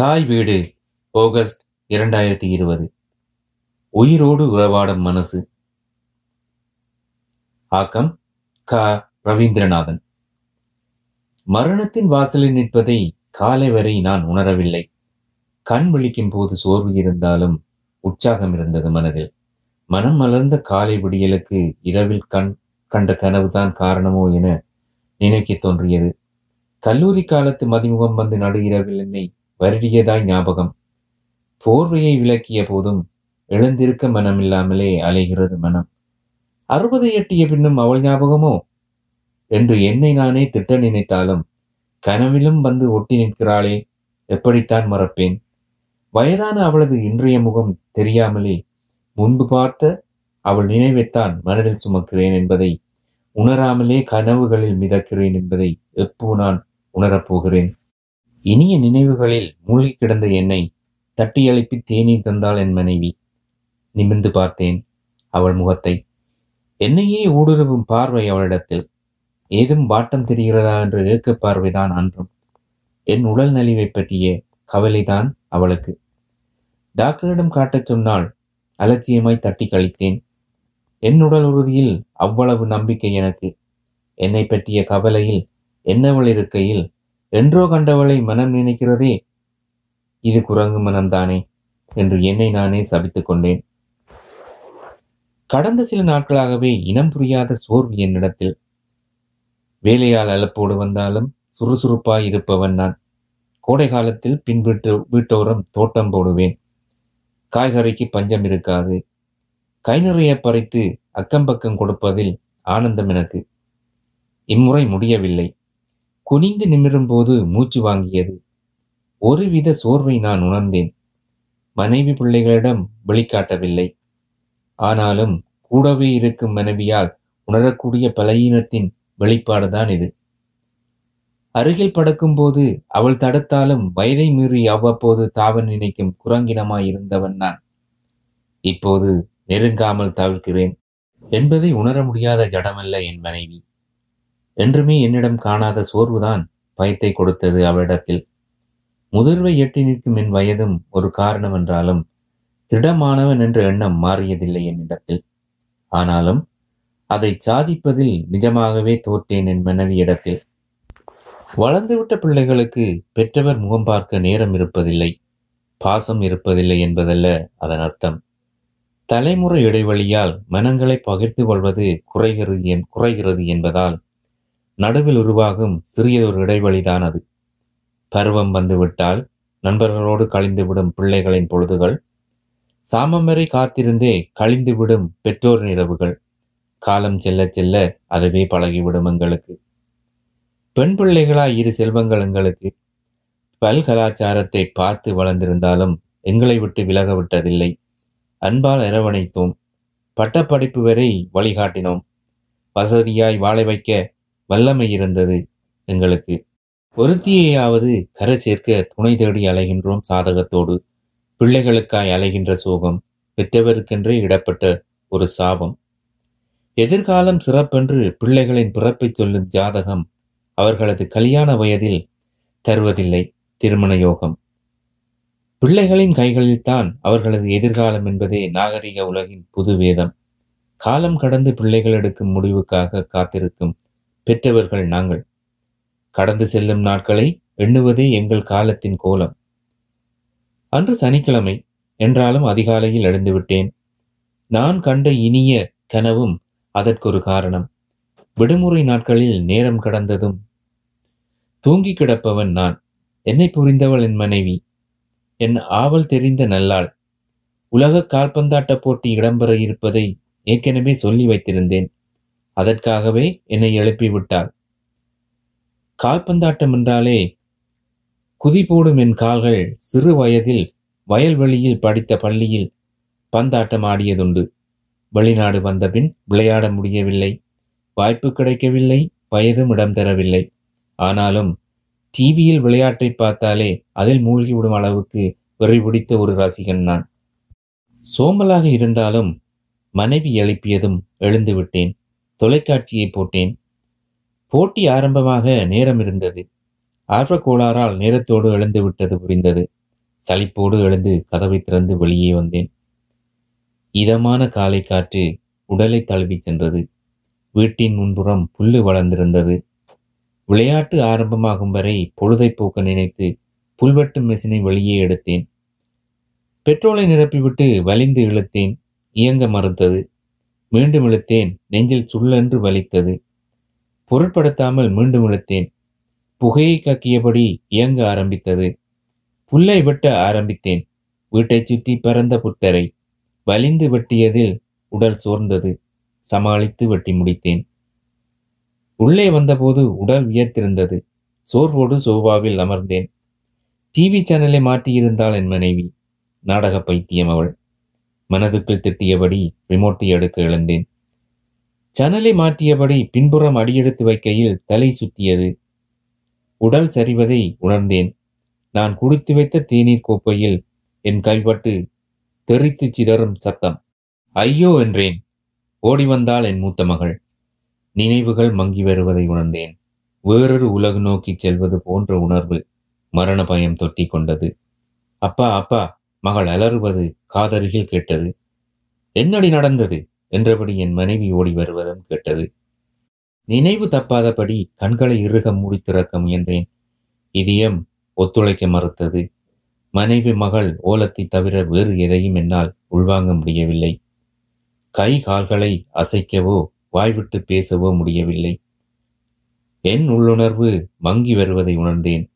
தாய் வீடு ஆகஸ்ட் இரண்டாயிரத்தி இருபது. உயிரோடு உறவாடும் மனசு. ஆக்கம் க. ரவீந்திரநாதன். மரணத்தின் வாசலில் நிற்பதை காலை வரை நான் உணரவில்லை. கண் விழிக்கும் போது சோர்வு இருந்தாலும் உற்சாகம் இருந்தது மனதில். மனம் மலர்ந்த காலை விடியலுக்கு இரவில் கண் கண்ட கனவுதான் காரணமோ என நினைக்க தோன்றியது. கல்லூரி காலத்து மதிமுகம் வந்து நடு இரவில் என்னை வருடியதாய் ஞாபகம். போர்வையை விளக்கிய போதும் எழுந்திருக்க மனமில்லாமலே அலைகிறது மனம். அறுபது எட்டிய பின்னும் அவள் ஞாபகமோ? என்று என்னை நானே திட்ட நினைத்தாலும் கனவிலும் வந்து ஒட்டி நிற்கிறாளே எப்படித்தான் மறப்பேன்? வயதான அவளது இன்றைய முகம் தெரியாமலே முன்பு பார்த்த அவள் நினைவைத்தான் மனதில் சுமக்கிறேன் என்பதை உணராமலே கனவுகளில் மிதக்கிறேன் என்பதை எப்போ நான் உணரப்போகிறேன்? இனிய நினைவுகளில் மூழ்கி கிடந்த என்னை தட்டி எழுப்பி தேநீர் தந்தாள் என் மனைவி. நிமிர்ந்து பார்த்தேன் அவள் முகத்தை. என்னையே ஊடுருவும் பார்வை அவளிடத்தில். ஏதும் வாட்டம் தெரிகிறதா என்ற ஏக்க பார்வைதான் அன்றும். என் உடல் நலிவை பற்றிய கவலைதான் அவளுக்கு. டாக்டரிடம் காட்டச் சொன்னால் அலட்சியமாய் தட்டி கழித்தேன். என் உடல் உறுதியில் அவ்வளவு நம்பிக்கை எனக்கு. என்னை பற்றிய கவலையில் என்னவள் இருக்கையில் என்றோ கண்டவளை மனம் நினைக்கிறதே? இது குரங்கு மனம்தானே என்று என்னை நானே சபித்துக் கொண்டேன். கடந்த சில நாட்களாகவே இனம் புரியாத சோர்வு என்னிடத்தில். வேலையால் அலப்போடு வந்தாலும் சுறுசுறுப்பாய் இருப்பவன் நான். கோடை காலத்தில் பின் வீட்டு வீட்டோரம் தோட்டம் போடுவேன். காய்கறிக்கு பஞ்சம் இருக்காது. கை நிறைய பறித்து அக்கம்பக்கம் கொடுப்பதில் ஆனந்தம் எனக்கு. இம்முறை முடியவில்லை. குனிந்து நிமிரும்போது மூச்சு வாங்கியது. ஒருவித சோர்வை நான் உணர்ந்தேன். மனைவி பிள்ளைகளிடம் வெளிக்காட்டவில்லை ஆனாலும் கூடவே இருக்கும் மனைவியால் உணரக்கூடிய பலகீனத்தின் வெளிப்பாடுதான் இது. அருகில் படக்கும்போது அவள் தடுத்தாலும் வயதை மீறி அவ்வப்போது தாவ நினைக்கும் குரங்கினமாய் இருந்தவன் நான். இப்போது நெருங்காமல் தவிர்க்கிறேன். என்பதை உணர முடியாத ஜடமல்ல என் மனைவி. என்றுமே என்னிடம் காணாத சோர்வுதான் பயத்தை கொடுத்தது அவளிடத்தில் முதிர்வை எட்டி நிற்கும் என் வயதும் ஒரு காரணம் என்றாலும் திடமானவன் என்ற எண்ணம் மாறியதில்லை என்னிடத்தில். ஆனாலும் அதை சாதிப்பதில் நிஜமாகவே தோற்றேன் என் மனைவியிடத்தில். வளர்ந்துவிட்ட பிள்ளைகளுக்கு பெற்றவர் முகம் பார்க்க நேரம் இருப்பதில்லை பாசம் இருப்பதில்லை என்பதல்ல அதன் அர்த்தம். தலைமுறை இடைவெளியால் மனங்களை பகிர்ந்து கொள்வது குறைகிறது என் குறைகிறது என்பதால் நடுவில் உருவாகும் சிறியதொரு இடைவெளிதான் அது. பருவம் வந்துவிட்டால் நண்பர்களோடு கழிந்துவிடும் பிள்ளைகளின் பொழுதுகள். சாமம் வரை காத்திருந்தே கழிந்துவிடும் பெற்றோர் இரவுகள். காலம் செல்ல செல்ல அதுவே பழகிவிடும் எங்களுக்கு. பெண் பிள்ளைகளாய் இரு செல்வங்கள் எங்களுக்கு. பல் கலாச்சாரத்தை பார்த்து வளர்ந்திருந்தாலும் எங்களை விட்டு விலக விட்டதில்லை அன்பால் அரவணைத்தோம். பட்டப்படிப்பு வரை வழிகாட்டினோம். வசதியாய் வாழ வைக்க வல்லமை இருந்தது எங்களுக்கு. ஒருத்தியையாவது கரை சேர்க்க துணை தேடி அலைகின்றோம் சாதகத்தோடு. பிள்ளைகளுக்காய் அலைகின்ற சோகம் பெற்றவருக்கென்றே இடப்பட்ட ஒரு சாபம். எதிர்காலம் சிறப்பென்று பிள்ளைகளின் பிறப்பை சொல்லும் ஜாதகம் அவர்களது கல்யாண வயதில் தருவதில்லை திருமண யோகம். பிள்ளைகளின் கைகளில்தான் அவர்களது எதிர்காலம் என்பதே நாகரிக உலகின் புது வேதம் காலம் கடந்து பிள்ளைகள் எடுக்கும் முடிவுக்காக காத்திருக்கும் பெற்றவர்கள் நாங்கள். கடந்து செல்லும் நாட்களை எண்ணுவதே எங்கள் காலத்தின் கோலம். அன்று சனிக்கிழமை என்றாலும் அதிகாலையில் எழுந்துவிட்டேன். நான் கண்ட இனிய கனவும் அதற்கொரு காரணம். விடுமுறை நாட்களில் நேரம் கடந்ததும். தூங்கி கிடப்பவன் நான். என்னை புரிந்தவள் என் மனைவி. என் ஆவல் தெரிந்த நல்லாள். உலக கால்பந்தாட்ட போட்டி இடம்பெற இருப்பதை ஏற்கனவே சொல்லி வைத்திருந்தேன். அதற்காகவே என்னை எழுப்பி விட்டாள் கால்பந்தாட்டம் என்றாலே குதி போடும் என் கால்கள் சிறு வயதில் வயல்வெளியில் படித்த பள்ளியில் பந்தாட்டம் ஆடியதுண்டு. வெளிநாடு வந்தபின் விளையாட முடியவில்லை. வாய்ப்பு கிடைக்கவில்லை. வயதும் இடம் தரவில்லை. ஆனாலும் டிவியில் விளையாட்டை பார்த்தாலே அதில் மூழ்கிவிடும் அளவுக்கு வெறி பிடித்த ஒரு ரசிகன் நான். சோம்பலாக இருந்தாலும் மனைவி எழுப்பியதும் எழுந்து விட்டேன் தொலைக்காட்சியை போட்டேன். போட்டி ஆரம்பமாக நேரம் இருந்தது. ஆர்வக் கோளாறால் நேரத்தோடு எழுந்து விட்டது புரிந்தது. சலிப்போடு எழுந்து கதவை திறந்து வெளியே வந்தேன். இதமான காலை காற்று உடலை தழுவிச் சென்றது. வீட்டின் முன்புறம் புல்லு வளர்ந்திருந்தது. விளையாட்டு ஆரம்பமாகும் வரை பொழுதை போக்க நினைத்து புல்வெட்டு மெஷினை வெளியே எடுத்தேன். பெட்ரோலை நிரப்பிவிட்டு வலிந்து இழுத்தேன். இயங்க மறுத்தது. மீண்டும் இழுத்தேன். நெஞ்சில் சுள்ளென்று வலித்தது. பொருட்படுத்தாமல் மீண்டும் இழுத்தேன். புகையை கக்கியபடி இயங்க ஆரம்பித்தது. புல்லை வெட்ட ஆரம்பித்தேன். வீட்டைச் சுற்றி பறந்த புத்தரை. வலிந்து வெட்டியதில் உடல் சோர்ந்தது. சமாளித்து வெட்டி முடித்தேன். உள்ளே வந்தபோது உடல் வியர்த்திருந்தது. சோர்வோடு சோபாவில் அமர்ந்தேன். டிவி சேனலை மாற்றியிருந்தாள் என் மனைவி. நாடக பைத்தியம் அவள். மனதுக்குள் திட்டியபடி ரிமோட்டை எடுக்க எழுந்தேன். சனலை மாற்றியபடி பின்புறம் அடியெடுத்து வைக்கையில் தலை சுத்தியது. உடல் சரிவதை உணர்ந்தேன். நான் குடித்து வைத்த தேநீர் கோப்பையில் என் கைப்பட்டு தெறித்து சிதறும் சத்தம். ஐயோ என்றேன். ஓடி வந்தாள் என் மூத்த மகள். நினைவுகள் மங்கி வருவதை உணர்ந்தேன். வேறொரு உலகு நோக்கி செல்வது போன்ற உணர்வு மரண பயம் தொட்டி கொண்டது. அப்பா அப்பா மகள் அலறுவது காதருகில் கேட்டது. என்னடி நடந்தது? என்றபடி என் மனைவி ஓடி வருவதும் கேட்டது. நினைவு தப்பாதபடி கண்களை இறுக மூடி திறக்க முயன்றேன். இதயம் ஒத்துழைக்க மறுத்தது. மனைவி மகள் ஓலத்தை தவிர வேறு எதையும் என்னால் உள்வாங்க முடியவில்லை. கை கால்களை அசைக்கவோ வாய்விட்டு பேசவோ முடியவில்லை. என் உள்ளுணர்வு மங்கி வருவதை உணர்ந்தேன்.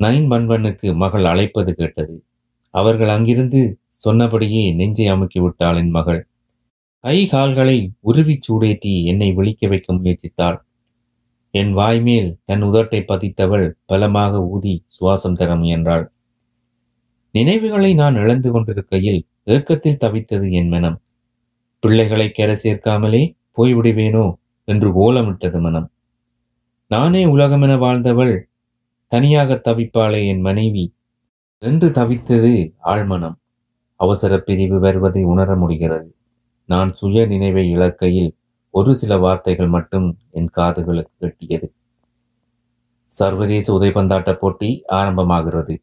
நைன் பன்வனுக்கு மகள் அழைப்பது கேட்டது. அவர்கள் அங்கிருந்து சொன்னபடியே நெஞ்சை அமுக்கி விட்டாள் என் மகள். கை கால்களை உருவிச் சூடேற்றி என்னை விழிக்க வைக்க முயற்சித்தாள். என் வாய்மேல் தன் உதட்டை பதித்தவள் பலமாக ஊதி சுவாசம் தர முயன்றாள். நினைவுகளை நான் இழந்து கொண்டிருக்கையில் ஏக்கத்தில் தவித்தது என் மனம். பிள்ளைகளை கரை சேர்க்காமலே போய்விடுவேனோ என்று ஓலமிட்டது மனம். நானே உலகமென வாழ்ந்தவள் தனியாக தவிப்பாளே என் மனைவி. என்று தவித்தது ஆழ்மனம். அவசர பிரிவு வருவதை உணர முடிகிறது. நான் சுய நினைவை இழக்கையில் ஒரு சில வார்த்தைகள் மட்டும் என் காதுகளுக்கு கெட்டியது. சர்வதேச உதைபந்தாட்ட போட்டி ஆரம்பமாகிறது.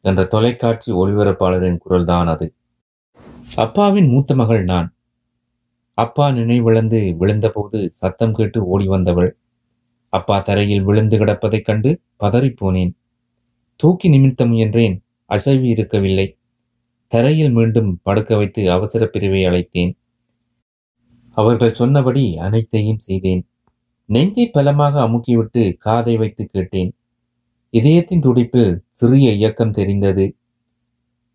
என்ற தொலைக்காட்சி ஒளிபரப்பாளரின் குரல்தான் அது. அப்பாவின் மூத்த மகள் நான். அப்பா நினைவிழந்து விழுந்தபோது சத்தம் கேட்டு ஓடி வந்தவள் அப்பா தரையில் விழுந்து கிடப்பதைக் கண்டு பதறிப்போனேன். தூக்கி நிமித்த முயன்றேன். அசைவு இருக்கவில்லை. தரையில் மீண்டும் படுக்க வைத்து அவசர பிரிவை அழைத்தேன். அவர்கள் சொன்னபடி அனைத்தையும் செய்தேன். நெஞ்சை பலமாக அமுக்கிவிட்டு காதை வைத்து கேட்டேன். இதயத்தின் துடிப்பில் சிறிய இயக்கம் தெரிந்தது.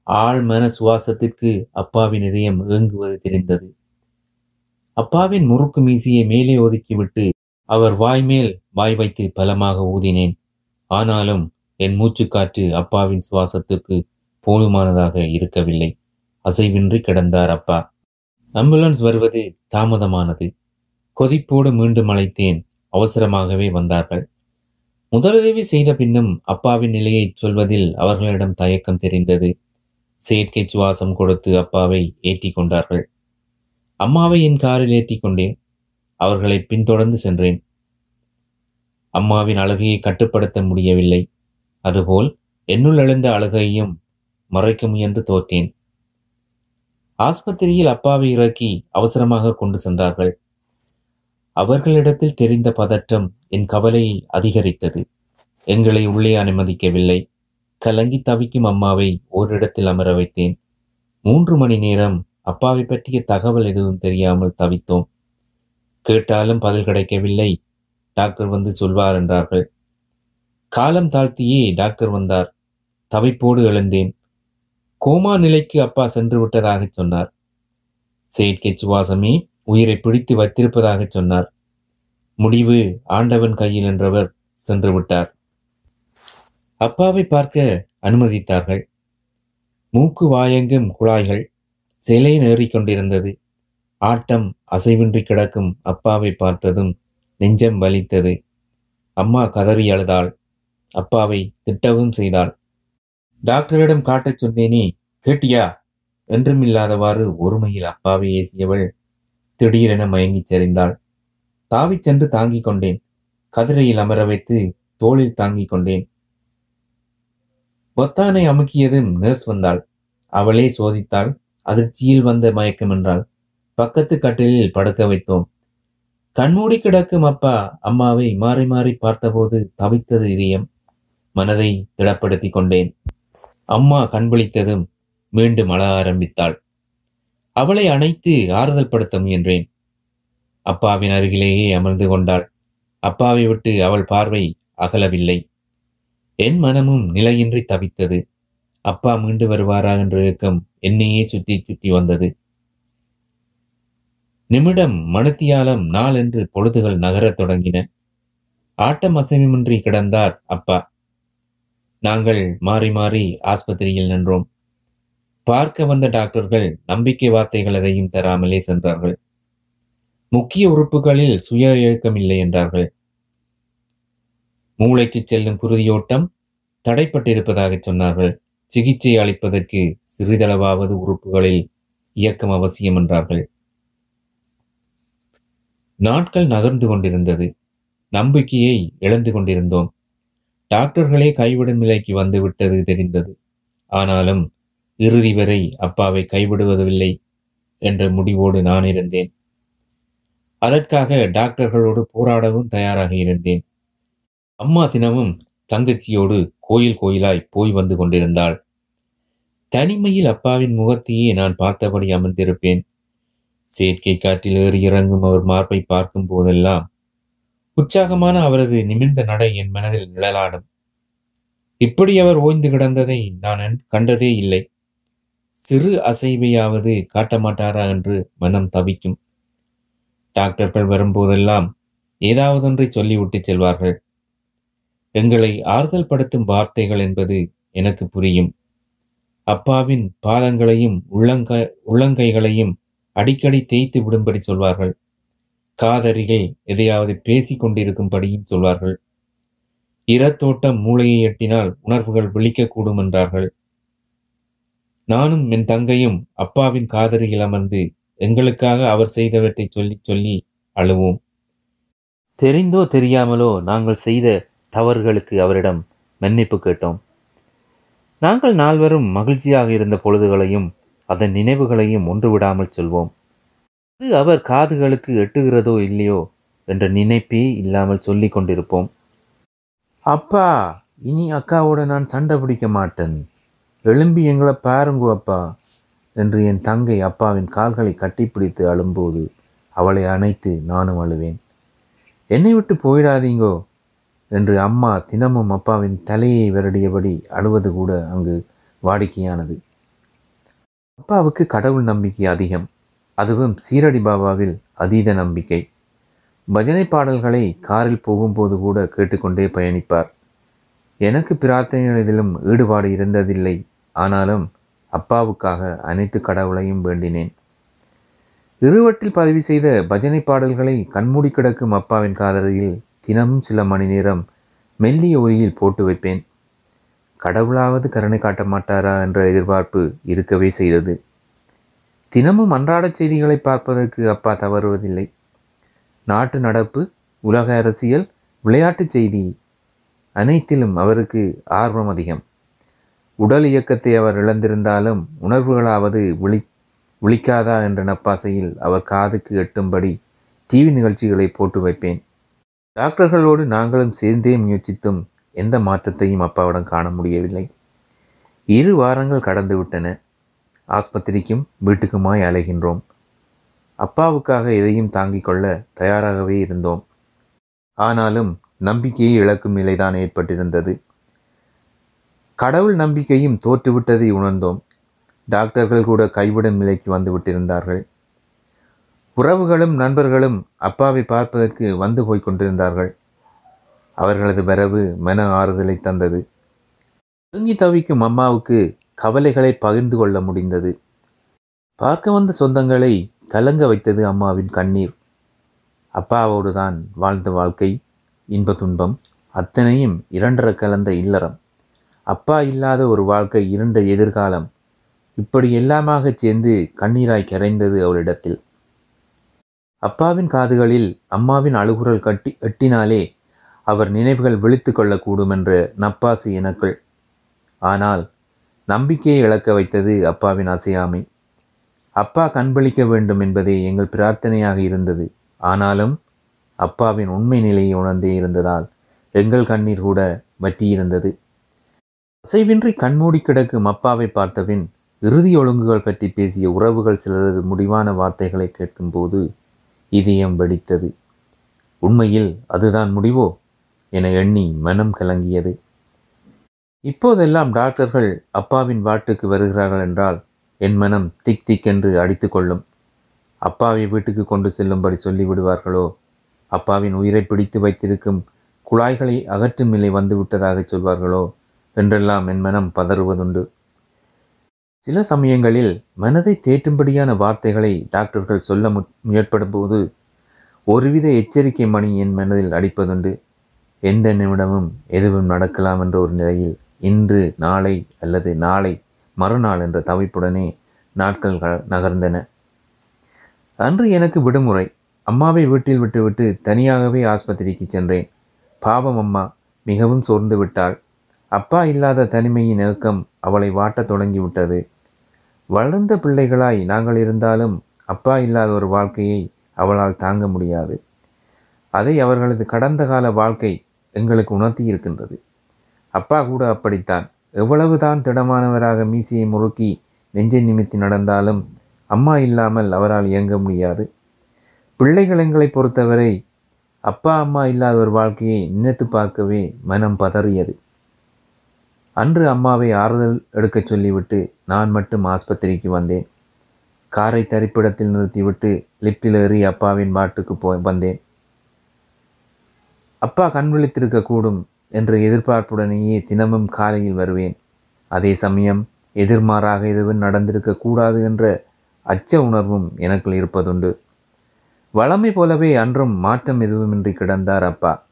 ஆழ்மன சுவாசத்திற்கு அப்பாவின் இதயம் ஏங்குவது தெரிந்தது. அப்பாவின் முறுக்கு மீசியை மேலே ஒதுக்கிவிட்டு அவர் வாய்மேல் வாய் வைத்து பலமாக ஊதினேன். ஆனாலும் என் மூச்சுக்காற்று அப்பாவின் சுவாசத்துக்கு போதுமானதாக இருக்கவில்லை. அசைவின்றி கிடந்தார் அப்பா. ஆம்புலன்ஸ் வருவது தாமதமானது. கொதிப்போடு மீண்டும் அழைத்தேன். அவசரமாகவே வந்தார்கள். முதலுதவி செய்த பின்னும் அப்பாவின் நிலையை சொல்வதில் அவர்களிடம் தயக்கம் தெரிந்தது. செயற்கை சுவாசம் கொடுத்து அப்பாவை ஏற்றி கொண்டார்கள். அம்மாவை என் காரில் ஏற்றி கொண்டேன். அவர்களை பின்தொடர்ந்து சென்றேன். அம்மாவின் அழுகையை கட்டுப்படுத்த முடியவில்லை. அதுபோல் என்னுள் எழுந்த அழுகையையும் மறைக்க முயன்று தோற்றேன். ஆஸ்பத்திரியில் அப்பாவை இறக்கி அவசரமாக கொண்டு சென்றார்கள். அவர்களிடத்தில் தெரிந்த பதற்றம் என் கவலையை அதிகரித்தது. எங்களை உள்ளே அனுமதிக்கவில்லை. கலங்கி தவிக்கும் அம்மாவை ஓரிடத்தில் அமர வைத்தேன். மூன்று மணி நேரம் அப்பாவை பற்றிய தகவல் எதுவும் தெரியாமல் தவித்தோம். கேட்டாலும் பதில் கிடைக்கவில்லை. டாக்டர் வந்து சொல்வார் என்றார்கள். காலம் தாழ்த்தியே டாக்டர் வந்தார். தவிப்போடு எழுந்தேன். கோமா நிலைக்கு அப்பா சென்று விட்டதாக சொன்னார். செயற்கை சுவாசமே உயிரை பிடித்து வைத்திருப்பதாக சொன்னார். முடிவு ஆண்டவன் கையில் என்றவர் சென்று விட்டார். அப்பாவை பார்க்க அனுமதித்தார்கள். மூக்கு வாயெங்கும் குழாய்கள் சிலை நேறிக் கொண்டிருந்தது. ஆட்டம் அசைவின்றி கிடக்கும் அப்பாவை பார்த்ததும் நெஞ்சம் வலித்தது. அம்மா கதறி அழுதாள். அப்பாவை திட்டவும் செய்தாள். டாக்டரிடம் காட்டச் சொன்னேனே கேட்டியா? என்றுமில்லாதவாறு ஒருமையில் அப்பாவை ஏசியவள் திடீரென மயங்கிச் சரிந்தாள். தாவிச் சென்று தாங்கிக் கொண்டேன். கதிரையில் அமர வைத்து தோளில் தாங்கிக் கொண்டேன். பொத்தானை அமுக்கியதும் நர்ஸ் வந்தாள். அவளே சோதித்தாள். அதிர்ச்சியில் வந்த மயக்கம் என்றாள் பக்கத்து கட்டிலில் படுக்க வைத்தோம். கண்மூடி கிடக்கும் அப்பா. அம்மாவை மாறி மாறி பார்த்தபோது தவித்தது இதயம். மனதை திடப்படுத்திக் கொண்டேன். அம்மா கண்பளித்ததும் மீண்டும் அழ ஆரம்பித்தாள். அவளை அணைத்து ஆறுதல் படுத்த முயன்றேன். அப்பாவின் அருகிலேயே அமர்ந்து கொண்டாள். அப்பாவை விட்டு அவள் பார்வை அகலவில்லை. என் மனமும் நிலையின்றி தவித்தது. அப்பா மீண்டு வருவாரா என்ற ஏக்கம் என்னையே சுற்றி சுற்றி வந்தது. நிமிடம் மனுத்தியாலம் நாளென்று பொழுதுகள் நகரத் தொடங்கின. ஆட்டம் அசைவுமின்றி கிடந்தார் அப்பா. நாங்கள் மாறி மாறி ஆஸ்பத்திரியில் நின்றோம். பார்க்க வந்த டாக்டர்கள் நம்பிக்கை வார்த்தைகள் எதையும் தராமலே சென்றார்கள். முக்கிய உறுப்புகளில் சுய இயக்கம் இல்லை என்றார்கள். மூளைக்கு செல்லும் குருதியோட்டம் தடைப்பட்டிருப்பதாக சொன்னார்கள். சிகிச்சை அளிப்பதற்கு சிறிதளவாவது உறுப்புகளில் இயக்கம் அவசியம் என்றார்கள். நாட்கள் நகர்ந்து கொண்டிருந்தது. நம்பிக்கையை இழந்து கொண்டிருந்தோம். டாக்டர்களே கைவிடும் நிலைக்கு வந்துவிட்டது தெரிந்தது. ஆனாலும் இறுதி வரை அப்பாவை கைவிடுவதில்லை என்ற முடிவோடு நான் இருந்தேன். அதற்காக டாக்டர்களோடு போராடவும் தயாராக இருந்தேன். அம்மா தினமும் தங்கச்சியோடு கோயில் கோயிலாய் போய் வந்து கொண்டிருந்தாள். தனிமையில் அப்பாவின் முகத்தையே நான் பார்த்தபடி அமர்ந்திருப்பேன். செயற்கை காற்றில் ஏறி இறங்கும் அவர் மார்பை பார்க்கும் போதெல்லாம் உற்சாகமான அவரது நிமிர்ந்த நடை என் மனதில் நிழலாடும். இப்படி அவர் ஓய்ந்து கிடந்ததை நான் கண்டதே இல்லை. சிறு அசைவையாவது காட்ட மாட்டாரா என்று மனம் தவிக்கும். டாக்டர்கள் வரும்போதெல்லாம் ஏதாவதொன்றை சொல்லிவிட்டு செல்வார்கள். எங்களை ஆறுதல் படுத்தும் வார்த்தைகள் என்பது எனக்கு புரியும். அப்பாவின் பாதங்களையும் உள்ளங்க உள்ளங்கைகளையும் அடிக்கடி தேய்த்து விடும்படி சொல்வார்கள். காதரிகள் எதையாவது பேசிக் கொண்டிருக்கும்படியும் சொல்வார்கள். இரத்தோட்டம் மூளையை எட்டினால் உணர்வுகள் விழிக்கக்கூடும் என்றார்கள். நானும் என் தங்கையும் அப்பாவின் காதறியில் அமர்ந்து எங்களுக்காக அவர் செய்தவற்றை சொல்லி சொல்லி அழுவோம். தெரிந்தோ தெரியாமலோ நாங்கள் செய்த தவறுகளுக்கு அவரிடம் மன்னிப்பு கேட்டோம். நாங்கள் நால்வரும் மகிழ்ச்சியாக இருந்த பொழுதுகளையும் அதன் நினைவுகளையும் ஒன்று விடாமல் சொல்வோம். அது அவர் காதுகளுக்கு எட்டுகிறதோ இல்லையோ என்ற நினைப்பே இல்லாமல் சொல்லி கொண்டிருப்போம். அப்பா இனி அக்காவோட நான் சண்டை பிடிக்க மாட்டேன். எழும்பி எங்களை பாருங்கோ அப்பா என்று என் தங்கை அப்பாவின் கால்களை கட்டிப்பிடித்து அழும்போது அவளை அணைத்து நானும் அழுவேன். என்னை விட்டு போயிடாதீங்கோ என்று அம்மா தினமும் அப்பாவின் தலையை விரடியபடி அழுவது கூட அங்கு வாடிக்கையானது. அப்பாவுக்கு கடவுள் நம்பிக்கை அதிகம். அதுவும் சீரடி பாபாவில் அதீத நம்பிக்கை. பஜனை பாடல்களை காரில் போகும்போது கூட கேட்டுக்கொண்டே பயணிப்பார். எனக்கு பிரார்த்தனைகளிலும் ஈடுபாடு இருந்ததில்லை. ஆனாலும் அப்பாவுக்காக அனைத்து கடவுளையும் வேண்டினேன். இருவட்டில் பதிவு செய்த பஜனை பாடல்களை கண்மூடி கிடக்கும் அப்பாவின் காதலில் தினமும் சில மணி நேரம் மெல்லிய ஒலியில் போட்டு வைப்பேன். கடவுளாவது கருணை காட்ட மாட்டாரா என்ற எதிர்பார்ப்பு இருக்கவே செய்தது. தினமும் அன்றாட செய்திகளை பார்ப்பதற்கு அப்பா தவறுவதில்லை. நாட்டு நடப்பு உலக அரசியல் விளையாட்டுச் செய்தி அனைத்திலும் அவருக்கு ஆர்வம் அதிகம். உடல் இயக்கத்தை அவர் இழந்திருந்தாலும் உணர்வுகளாவது விழி விழிக்காதா என்ற நப்பாசையில் அவர் காதுக்கு எட்டும்படி டிவி நிகழ்ச்சிகளை போட்டு வைப்பேன். டாக்டர்களோடு நாங்களும் சேர்ந்தே முயற்சித்தும் எந்த மாற்றத்தையும் அப்பாவிடம் காண முடியவில்லை. இரு வாரங்கள் கடந்து விட்டன. ஆஸ்பத்திரிக்கும் வீட்டுக்குமாய் அலைகின்றோம். அப்பாவுக்காக எதையும் தாங்கிக் கொள்ள தயாராகவே இருந்தோம். ஆனாலும் நம்பிக்கையை இழக்கும் நிலைதான் ஏற்பட்டிருந்தது. கடவுள் நம்பிக்கையும் தோற்றுவிட்டதை உணர்ந்தோம். டாக்டர்கள் கூட கைவிடும் நிலைக்கு வந்துவிட்டிருந்தார்கள் உறவுகளும் நண்பர்களும் அப்பாவை பார்ப்பதற்கு வந்து போய்க் கொண்டிருந்தார்கள். அவர்களது வரவு மன ஆறுதலை தந்தது. தூங்கி தவிக்கும் அம்மாவுக்கு கவலைகளை பகிர்ந்து கொள்ள முடிந்தது. பார்க்க வந்த சொந்தங்களை கலங்க வைத்தது அம்மாவின் கண்ணீர். அப்பாவோடு தான் வாழ்ந்த வாழ்க்கை இன்ப துன்பம் அத்தனையும் இரண்டர கலந்த இல்லறம். அப்பா இல்லாத ஒரு வாழ்க்கை இருண்ட எதிர்காலம் இப்படி எல்லாமாக சேர்ந்து கண்ணீராய் கரைந்தது அவளிடத்தில். அப்பாவின் காதுகளில் அம்மாவின் அழுகுரல் கட்டி எட்டினாலே அவர் நினைவுகள் விழித்து கொள்ளக்கூடும் என்று நப்பாசி எனக்குள். ஆனால் நம்பிக்கையை இழக்க வைத்தது அப்பாவின் அசையாமை. அப்பா கண்பளிக்க வேண்டும் என்பதே எங்கள் பிரார்த்தனையாக இருந்தது. ஆனாலும் அப்பாவின் உண்மை நிலையை உணர்ந்தே இருந்ததால் எங்கள் கண்ணீர் கூட வற்றியிருந்தது. அசைவின்றி கண்மூடி கிடக்கும் அப்பாவை பார்த்தபின் இறுதி ஒழுங்குகள் பற்றி பேசிய உறவுகள் சிலரது முடிவான வார்த்தைகளை கேட்கும்போது இதயம் வெடித்தது. உண்மையில் அதுதான் முடிவோ? என எண்ணி மனம் கலங்கியது. இப்போதெல்லாம் டாக்டர்கள் அப்பாவின் வாட்டுக்கு வருகிறார்கள் என்றால் என் மனம் திக் திக்கென்று அடித்து கொள்ளும். அப்பாவை வீட்டுக்கு கொண்டு செல்லும்படி சொல்லிவிடுவார்களோ? அப்பாவின் உயிரை பிடித்து வைத்திருக்கும் குழாய்களை அகற்றும் நிலை வந்துவிட்டதாக சொல்வார்களோ? என்றெல்லாம் என் மனம் பதறுவதுண்டு. சில சமயங்களில் மனதை தேற்றும்படியான வார்த்தைகளை டாக்டர்கள் சொல்ல மு- முற்படும் போது ஒருவித எச்சரிக்கை மணி என் மனதில் அடிப்பதுண்டு. எந்த நிமிடமும் எதுவும் நடக்கலாம் என்ற ஒரு நிலையில் இன்று நாளை அல்லது நாளை மறுநாள் என்ற தவிப்புடனே நாட்கள் நகர்ந்தன. அன்று எனக்கு விடுமுறை. அம்மாவை வீட்டில் விட்டுவிட்டு தனியாகவே ஆஸ்பத்திரிக்கு சென்றேன். பாவம் அம்மா மிகவும் சோர்ந்து விட்டாள். அப்பா இல்லாத தனிமையின் நெருக்கம் அவளை வாட்டத் தொடங்கிவிட்டது. வளர்ந்த பிள்ளைகளாய் நாங்கள் இருந்தாலும் அப்பா இல்லாத ஒரு வாழ்க்கையை அவளால் தாங்க முடியாது. அதை அவர்களது கடந்த கால வாழ்க்கை எங்களுக்கு உணர்த்தி இருக்கின்றது. அப்பா கூட அப்படித்தான். எவ்வளவுதான் திடமானவராக மீசையை முறுக்கி நெஞ்சை நிமித்தி நடந்தாலும் அம்மா இல்லாமல் அவரால் இயங்க முடியாது. பிள்ளைகள் எங்களை பொறுத்தவரை அப்பா அம்மா இல்லாத ஒரு வாழ்க்கையை நினைத்து பார்க்கவே மனம் பதறியது. அன்று அம்மாவை ஆறுதல் எடுக்கச் சொல்லிவிட்டு நான் மட்டும் ஆஸ்பத்திரிக்கு வந்தேன். காரை தரிப்பிடத்தில் நிறுத்திவிட்டு லிப்டில் ஏறி அப்பாவின் பாட்டுக்கு போய் வந்தேன். அப்பா கண் விழித்திருக்கக்கூடும் என்ற எதிர்பார்ப்புடனேயே தினமும் காலையில் வருவேன். அதே சமயம் எதிர்மாறாக எதுவும் நடந்திருக்க கூடாது என்ற அச்ச உணர்வும் எனக்குள் இருப்பதுண்டு. வளமை போலவே அன்றும் மாற்றம் எதுவுமின்றி கிடந்தார் அப்பா.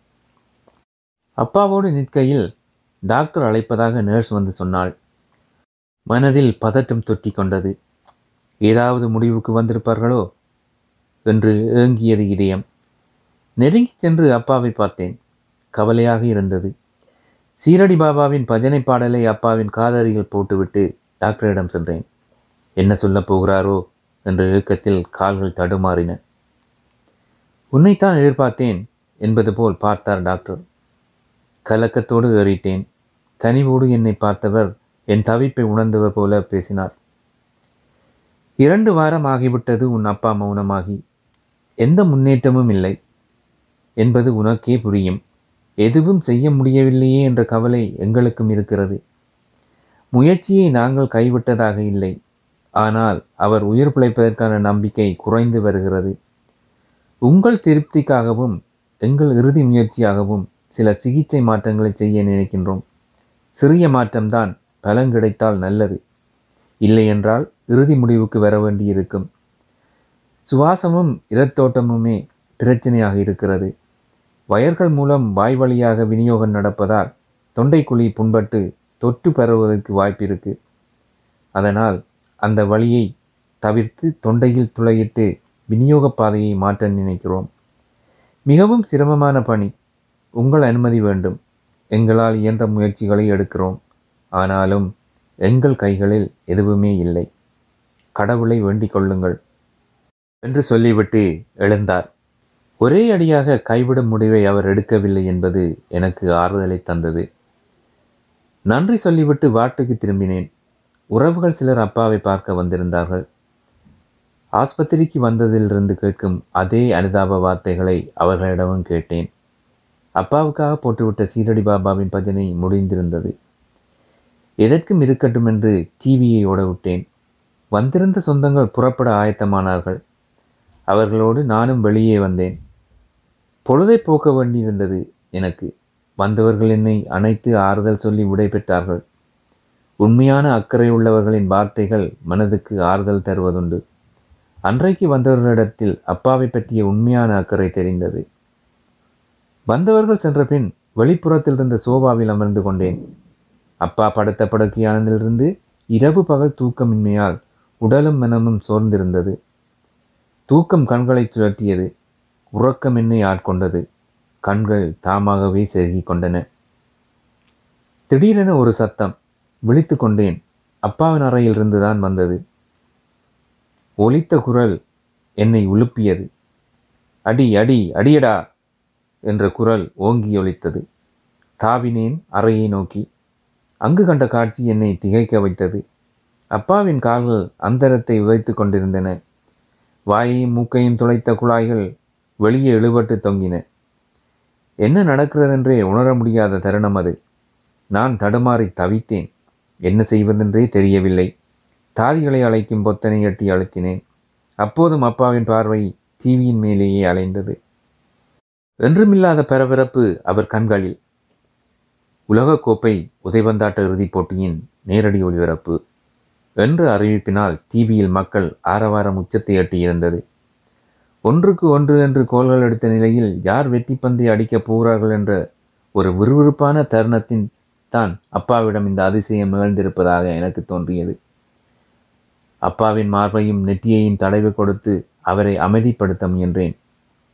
அப்பாவோடு நிற்கையில் டாக்டர் அழைப்பதாக நர்ஸ் வந்து சொன்னாள். மனதில் பதட்டம் தொட்டி கொண்டது. ஏதாவது முடிவுக்கு வந்திருப்பார்களோ? என்று ஏங்கியது இதயம். நெருங்கி சென்று அப்பாவை பார்த்தேன். கவலையாக இருந்தது. சீரடி பாபாவின் பஜனை பாடலை அப்பாவின் காதறிகள் போட்டுவிட்டு டாக்டரிடம் சென்றேன். என்ன சொல்லப் போகிறாரோ? என்ற இயக்கத்தில் கால்கள் தடுமாறின. உன்னைத்தான் எதிர்பார்த்தேன் என்பது போல் பார்த்தார் டாக்டர். கலக்கத்தோடு ஏறிட்டேன். கனிவோடு என்னை பார்த்தவர் என் தவிப்பை உணர்ந்தவர் போல பேசினார். இரண்டு வாரம் ஆகிவிட்டது உன் அப்பா மௌனமாகி. எந்த முன்னேற்றமும் இல்லை. என்பது உனக்கே புரியும். எதுவும் செய்ய முடியவில்லையே என்ற கவலை எங்களுக்கும் இருக்கிறது. முயற்சியை நாங்கள் கைவிட்டதாக இல்லை. ஆனால் அவர் உயிர் பிழைப்பதற்கான நம்பிக்கை குறைந்து வருகிறது. உங்கள் திருப்திக்காகவும் எங்கள் இறுதி முயற்சியாகவும் சில சிகிச்சை மாற்றங்களை செய்ய நினைக்கின்றோம். சிறிய மாற்றம்தான் பலன் கிடைத்தால் நல்லது. இல்லையென்றால் இறுதி முடிவுக்கு வர வேண்டியிருக்கும். சுவாசமும் இரத்தோட்டமுமே பிரச்சனையாக இருக்கிறது. வயர்கள் மூலம் வாய் வழியாக விநியோகம் நடப்பதால் தொண்டைக்குழி புண்பட்டு தொற்று பரவுவதற்கு வாய்ப்பிருக்கு அதனால் அந்த வழியை தவிர்த்து தொண்டையில் துளையிட்டு விநியோக பாதையை மாற்ற நினைக்கிறோம். மிகவும் சிரமமான பணி. உங்கள் அனுமதி வேண்டும். எங்களால் இயன்ற முயற்சிகளை எடுக்கிறோம். ஆனாலும் எங்கள் கைகளில் எதுவுமே இல்லை. கடவுளை வேண்டிக் கொள்ளுங்கள். என்று சொல்லிவிட்டு எழுந்தார். ஒரே அடியாக கைவிடும் முடிவை அவர் எடுக்கவில்லை என்பது எனக்கு ஆறுதலை தந்தது. நன்றி சொல்லிவிட்டு வாட்டுக்கு திரும்பினேன். உறவுகள் சிலர் அப்பாவை பார்க்க வந்திருந்தார்கள். ஆஸ்பத்திரிக்கு வந்ததிலிருந்து கேட்கும் அதே அனுதாப வார்த்தைகளை அவர்களிடமும் கேட்டேன். அப்பாவுக்காக போட்டுவிட்ட சீரடி பாபாவின் பஜனை முடிந்திருந்தது. எதற்கும் இருக்கட்டும் என்று டிவியை ஓட விட்டேன் வந்திருந்த சொந்தங்கள் புறப்பட ஆயத்தமானார்கள். அவர்களோடு நானும் வெளியே வந்தேன். பொழுதை போக்க வேண்டியிருந்தது எனக்கு. வந்தவர்கள் என்னை அனைத்து ஆறுதல் சொல்லி விடை பெற்றார்கள் உண்மையான அக்கறை உள்ளவர்களின் வார்த்தைகள் மனதுக்கு ஆறுதல் தருவதுண்டு. அன்றைக்கு வந்தவர்களிடத்தில் அப்பாவை பற்றிய உண்மையான அக்கறை தெரிந்தது. வந்தவர்கள் சென்ற பின் வெளிப்புறத்தில் இருந்த சோபாவில் அமர்ந்து கொண்டேன். அப்பா படுத்த படுக்கையானதிலிருந்து இரவு பகல் தூக்கமின்மையால் உடலும் மனமும் சோர்ந்திருந்தது. தூக்கம் கண்களை சுழற்றியது. உறக்கம் என்னை ஆட்கொண்டது கண்கள் தாமாகவே செருகிக் கொண்டன. திடீரென ஒரு சத்தம் விழித்து கொண்டேன். அப்பாவின் அறையிலிருந்து தான் வந்தது. ஒலித்த குரல் என்னை உலுப்பியது. அடி அடி அடியடா என்ற குரல் ஓங்கி ஒலித்தது. தாவினேன் அறையை நோக்கி. அங்கு கண்ட காட்சி என்னை திகைக்க வைத்தது. அப்பாவின் கால்கள் அந்தரத்தை உதைத்து கொண்டிருந்தன. வாயையும் மூக்கையும் துளைத்த குழாய்கள் வெளியே இழுபட்டு தொங்கின என்ன நடக்கிறதென்றே உணர முடியாத தருணம் அது. நான் தடுமாறி தவித்தேன். என்ன செய்வதென்றே தெரியவில்லை. தாதிகளை அழைக்கும் பொத்தனை எட்டி அழுத்தினேன். அப்போதும் அப்பாவின் பார்வை டிவியின் மேலேயே அலைந்தது. என்றுமில்லாத பரபரப்பு அவர் கண்களில். உலகக்கோப்பை உதைபந்தாட்ட இறுதிப் போட்டியின் நேரடி ஒளிபரப்பு என்ற அறிவிப்பினால் டிவியில் மக்கள் ஆரவாரம் உச்சத்தை எட்டியிருந்தது. ஒன்றுக்கு ஒன்று என்று கோல்கள் எடுத்த நிலையில் யார் வெற்றி பந்தை அடிக்கப் போகிறார்கள் என்ற ஒரு விறுவிறுப்பான தருணத்தின் தான் அப்பாவிடம் இந்த அதிசயம் நிகழ்ந்திருப்பதாக எனக்கு தோன்றியது. அப்பாவின் மார்பையும் நெற்றியையும் தடவி கொடுத்து அவரை அமைதிப்படுத்த முயன்றேன்.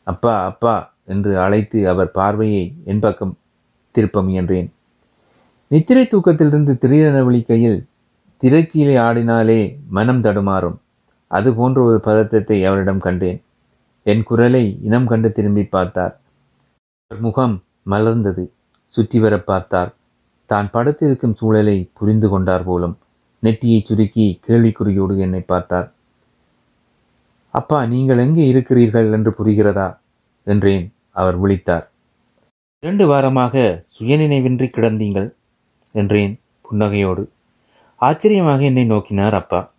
அப்பா அப்பா என்று அழைத்து அவர் பார்வையை என் பக்கம் திருப்ப முயன்றேன். நித்திரை தூக்கத்திலிருந்து திடீரென விழிக்கையில் திரைச்சீலை ஆடினாலே மனம் தடுமாறும். அது போன்ற ஒரு பதற்றத்தை அவரிடம் கண்டேன். என் குரலை இனம் கண்டு திரும்பி பார்த்தார். அவர் முகம் மலர்ந்தது. சுற்றி வர பார்த்தார். தான் படுத்திருக்கும் சூழலை புரிந்து கொண்டார் போலும். நெட்டியை சுருக்கி கேள்விக்குறியோடு என்னை பார்த்தார். அப்பா நீங்கள் எங்கே இருக்கிறீர்கள் என்று புரிகிறதா? என்றேன். அவர் விழித்தார். இரண்டு வாரமாக சுயநினைவின்றி கிடந்தீங்கள்? என்றேன் புன்னகையோடு. ஆச்சரியமாக என்னை நோக்கினார் அப்பா.